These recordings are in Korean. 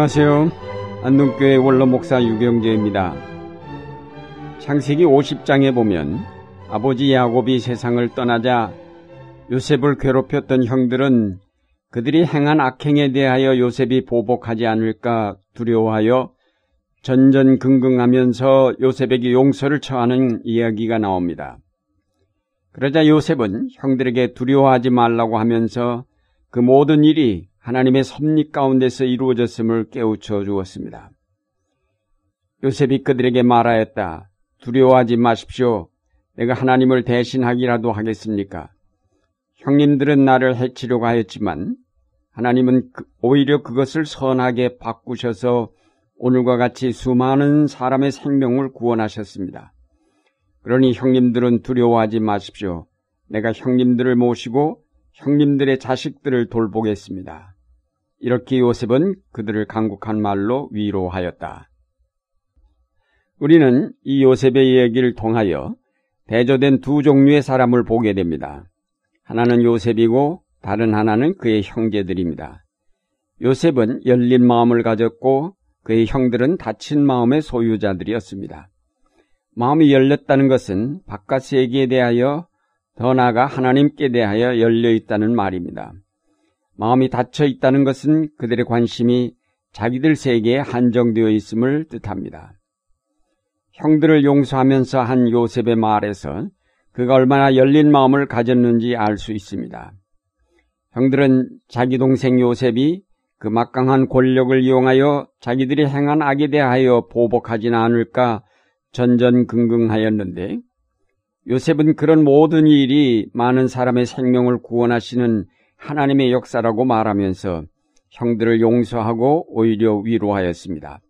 안녕하세요. 안동교회 원로 목사 유경재입니다. 창세기 50장에 보면 아버지 야곱이 세상을 떠나자 요셉을 괴롭혔던 형들은 그들이 행한 악행에 대하여 요셉이 보복하지 않을까 두려워하여 전전긍긍하면서 요셉에게 용서를 처하는 이야기가 나옵니다. 그러자 요셉은 형들에게 두려워하지 말라고 하면서 그 모든 일이 하나님의 섭리 가운데서 이루어졌음을 깨우쳐 주었습니다. 요셉이 그들에게 말하였다. 두려워하지 마십시오. 내가 하나님을 대신하기라도 하겠습니까? 형님들은 나를 해치려고 하였지만 하나님은 그, 오히려 그것을 선하게 바꾸셔서 오늘과 같이 수많은 사람의 생명을 구원하셨습니다. 그러니 형님들은 두려워하지 마십시오. 내가 형님들을 모시고 형님들의 자식들을 돌보겠습니다. 이렇게 요셉은 그들을 강국한 말로 위로하였다. 우리는 이 요셉의 이야기를 통하여 대조된 두 종류의 사람을 보게 됩니다. 하나는 요셉이고 다른 하나는 그의 형제들입니다. 요셉은 열린 마음을 가졌고 그의 형들은 닫힌 마음의 소유자들이었습니다. 마음이 열렸다는 것은 바깥 세계에 대하여 더 나아가 하나님께 대하여 열려 있다는 말입니다. 마음이 닫혀 있다는 것은 그들의 관심이 자기들 세계에 한정되어 있음을 뜻합니다. 형들을 용서하면서 한 요셉의 말에서 그가 얼마나 열린 마음을 가졌는지 알 수 있습니다. 형들은 자기 동생 요셉이 그 막강한 권력을 이용하여 자기들이 행한 악에 대하여 보복하지는 않을까 전전긍긍하였는데 요셉은 그런 모든 일이 많은 사람의 생명을 구원하시는 하나님의 역사라고 말하면서 형들을 용서하고 오히려 위로하였습니다.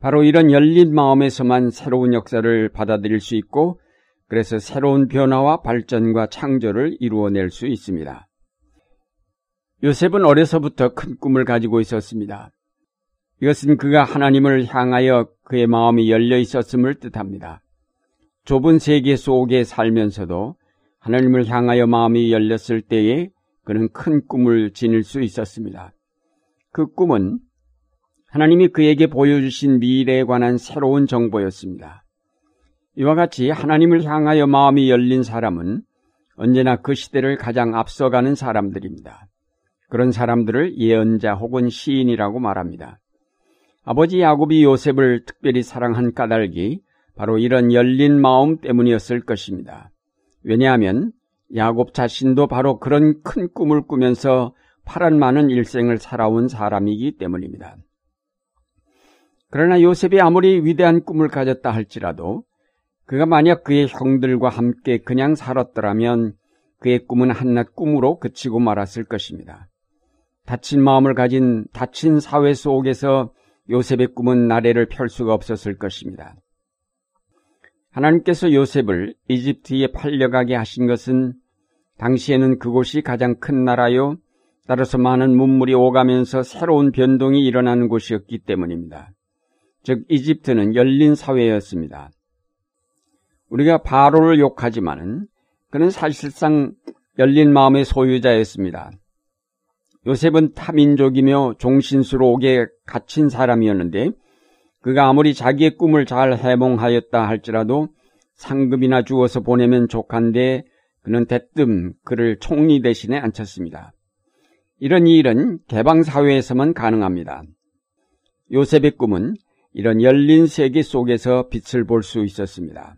바로 이런 열린 마음에서만 새로운 역사를 받아들일 수 있고 그래서 새로운 변화와 발전과 창조를 이루어낼 수 있습니다. 요셉은 어려서부터 큰 꿈을 가지고 있었습니다. 이것은 그가 하나님을 향하여 그의 마음이 열려 있었음을 뜻합니다. 좁은 세계 속에 살면서도 하나님을 향하여 마음이 열렸을 때에 그는 큰 꿈을 지닐 수 있었습니다. 그 꿈은 하나님이 그에게 보여주신 미래에 관한 새로운 정보였습니다. 이와 같이 하나님을 향하여 마음이 열린 사람은 언제나 그 시대를 가장 앞서가는 사람들입니다. 그런 사람들을 예언자 혹은 시인이라고 말합니다. 아버지 야곱이 요셉을 특별히 사랑한 까닭이 바로 이런 열린 마음 때문이었을 것입니다. 왜냐하면 야곱 자신도 바로 그런 큰 꿈을 꾸면서 파란 많은 일생을 살아온 사람이기 때문입니다. 그러나 요셉이 아무리 위대한 꿈을 가졌다 할지라도 그가 만약 그의 형들과 함께 그냥 살았더라면 그의 꿈은 한낱 꿈으로 그치고 말았을 것입니다. 다친 마음을 가진 다친 사회 속에서 요셉의 꿈은 나래를 펼 수가 없었을 것입니다. 하나님께서 요셉을 이집트에 팔려가게 하신 것은 당시에는 그곳이 가장 큰 나라요. 따라서 많은 문물이 오가면서 새로운 변동이 일어나는 곳이었기 때문입니다. 즉 이집트는 열린 사회였습니다. 우리가 바로를 욕하지만은 그는 사실상 열린 마음의 소유자였습니다. 요셉은 타민족이며 종신스러우게 갇힌 사람이었는데 그가 아무리 자기의 꿈을 잘 해몽하였다 할지라도 상급이나 주어서 보내면 족한데 그는 대뜸 그를 총리 대신에 앉혔습니다. 이런 일은 개방사회에서만 가능합니다. 요셉의 꿈은 이런 열린 세계 속에서 빛을 볼 수 있었습니다.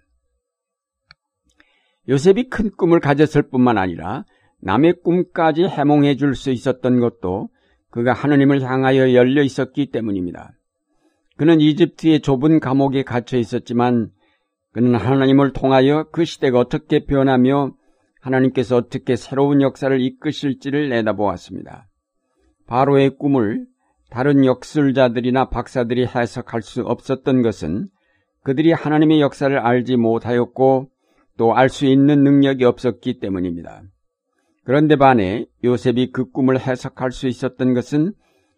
요셉이 큰 꿈을 가졌을 뿐만 아니라 남의 꿈까지 해몽해 줄 수 있었던 것도 그가 하느님을 향하여 열려 있었기 때문입니다. 그는 이집트의 좁은 감옥에 갇혀 있었지만 그는 하나님을 통하여 그 시대가 어떻게 변하며 하나님께서 어떻게 새로운 역사를 이끄실지를 내다보았습니다. 바로의 꿈을 다른 역술자들이나 박사들이 해석할 수 없었던 것은 그들이 하나님의 역사를 알지 못하였고 또 알 수 있는 능력이 없었기 때문입니다. 그런데 반해 요셉이 그 꿈을 해석할 수 있었던 것은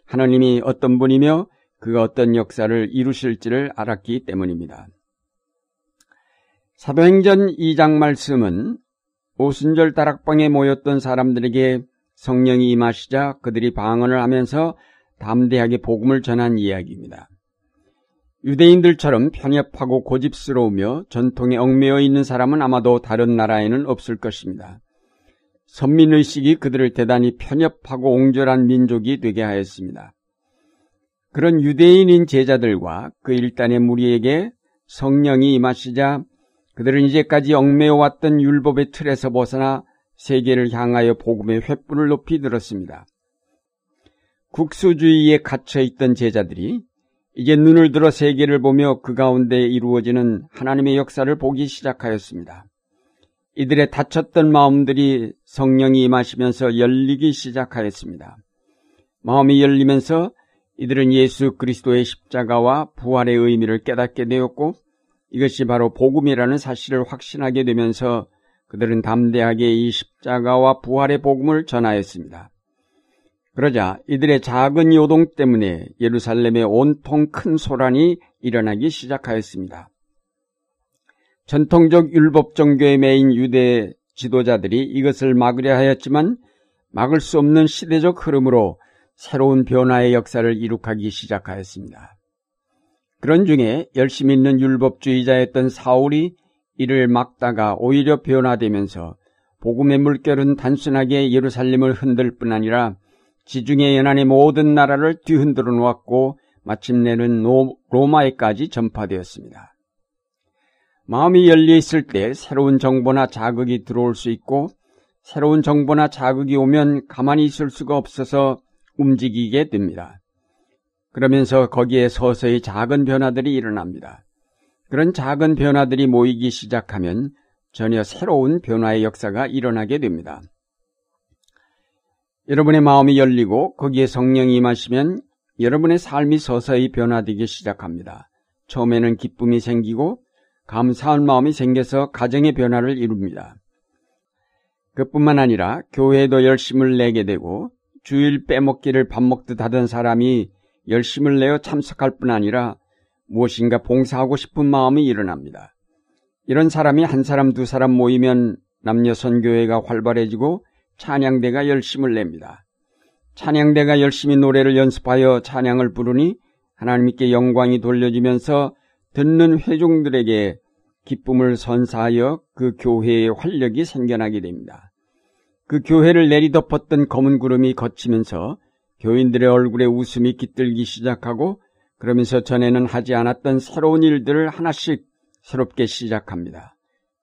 하나님이 어떤 분이며 그가 어떤 역사를 이루실지를 알았기 때문입니다. 사도행전 2장 말씀은 오순절 다락방에 모였던 사람들에게 성령이 임하시자 그들이 방언을 하면서 담대하게 복음을 전한 이야기입니다. 유대인들처럼 편협하고 고집스러우며 전통에 얽매여 있는 사람은 아마도 다른 나라에는 없을 것입니다. 선민의식이 그들을 대단히 편협하고 옹졸한 민족이 되게 하였습니다. 그런 유대인인 제자들과 그 일단의 무리에게 성령이 임하시자 그들은 이제까지 얽매여왔던 율법의 틀에서 벗어나 세계를 향하여 복음의 횃불을 높이 들었습니다. 국수주의에 갇혀있던 제자들이 이제 눈을 들어 세계를 보며 그 가운데 이루어지는 하나님의 역사를 보기 시작하였습니다. 이들의 닫혔던 마음들이 성령이 임하시면서 열리기 시작하였습니다. 마음이 열리면서 이들은 예수 그리스도의 십자가와 부활의 의미를 깨닫게 되었고 이것이 바로 복음이라는 사실을 확신하게 되면서 그들은 담대하게 이 십자가와 부활의 복음을 전하였습니다. 그러자 이들의 작은 요동 때문에 예루살렘에 온통 큰 소란이 일어나기 시작하였습니다. 전통적 율법 종교의 메인 유대 지도자들이 이것을 막으려 하였지만 막을 수 없는 시대적 흐름으로 새로운 변화의 역사를 이룩하기 시작하였습니다. 그런 중에 열심히 있는 율법주의자였던 사울이 이를 막다가 오히려 변화되면서 복음의 물결은 단순하게 예루살렘을 흔들 뿐 아니라 지중해 연안의 모든 나라를 뒤흔들어 놓았고 마침내는 로마에까지 전파되었습니다. 마음이 열려 있을 때 새로운 정보나 자극이 들어올 수 있고 새로운 정보나 자극이 오면 가만히 있을 수가 없어서 움직이게 됩니다. 그러면서 거기에 서서히 작은 변화들이 일어납니다. 그런 작은 변화들이 모이기 시작하면 전혀 새로운 변화의 역사가 일어나게 됩니다. 여러분의 마음이 열리고 거기에 성령이 임하시면 여러분의 삶이 서서히 변화되기 시작합니다. 처음에는 기쁨이 생기고 감사한 마음이 생겨서 가정의 변화를 이룹니다. 그뿐만 아니라 교회에도 열심을 내게 되고 주일 빼먹기를 밥 먹듯 하던 사람이 열심을 내어 참석할 뿐 아니라 무엇인가 봉사하고 싶은 마음이 일어납니다. 이런 사람이 한 사람 두 사람 모이면 남녀 선교회가 활발해지고 찬양대가 열심을 냅니다. 찬양대가 열심히 노래를 연습하여 찬양을 부르니 하나님께 영광이 돌려지면서 듣는 회중들에게 기쁨을 선사하여 그 교회의 활력이 생겨나게 됩니다. 그 교회를 내리덮었던 검은 구름이 걷히면서 교인들의 얼굴에 웃음이 깃들기 시작하고 그러면서 전에는 하지 않았던 새로운 일들을 하나씩 새롭게 시작합니다.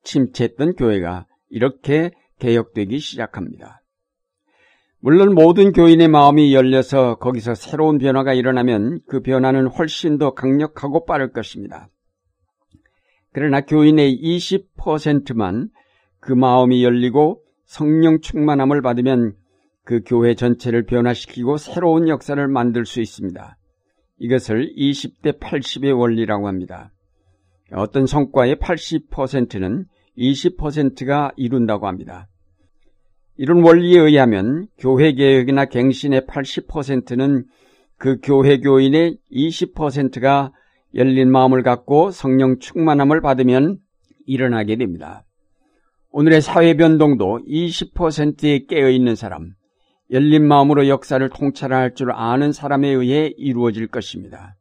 침체했던 교회가 이렇게 개혁되기 시작합니다. 물론 모든 교인의 마음이 열려서 거기서 새로운 변화가 일어나면 그 변화는 훨씬 더 강력하고 빠를 것입니다. 그러나 교인의 20%만 그 마음이 열리고 성령 충만함을 받으면 그 교회 전체를 변화시키고 새로운 역사를 만들 수 있습니다. 이것을 20대 80의 원리라고 합니다. 어떤 성과의 80%는 20%가 이룬다고 합니다. 이런 원리에 의하면 교회 개혁이나 갱신의 80%는 그 교회 교인의 20%가 열린 마음을 갖고 성령 충만함을 받으면 일어나게 됩니다. 오늘의 사회 변동도 20%에 깨어 있는 사람, 열린 마음으로 역사를 통찰할 줄 아는 사람에 의해 이루어질 것입니다.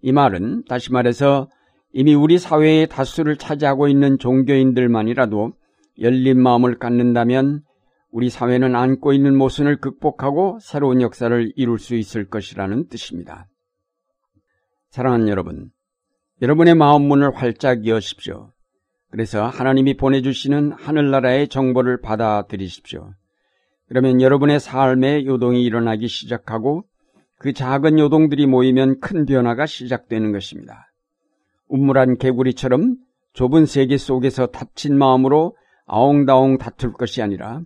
이 말은 다시 말해서 이미 우리 사회의 다수를 차지하고 있는 종교인들만이라도 열린 마음을 갖는다면 우리 사회는 안고 있는 모순을 극복하고 새로운 역사를 이룰 수 있을 것이라는 뜻입니다. 사랑하는 여러분, 여러분의 마음 문을 활짝 여십시오. 그래서 하나님이 보내주시는 하늘나라의 정보를 받아들이십시오. 그러면 여러분의 삶에 요동이 일어나기 시작하고 그 작은 요동들이 모이면 큰 변화가 시작되는 것입니다. 우물한 개구리처럼 좁은 세계 속에서 다친 마음으로 아웅다웅 다툴 것이 아니라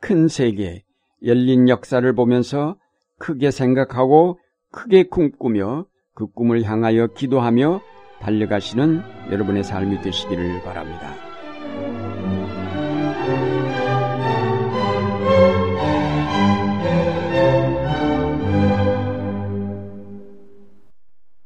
큰 세계, 열린 역사를 보면서 크게 생각하고 크게 꿈꾸며 그 꿈을 향하여 기도하며 달려가시는 여러분의 삶이 되시기를 바랍니다.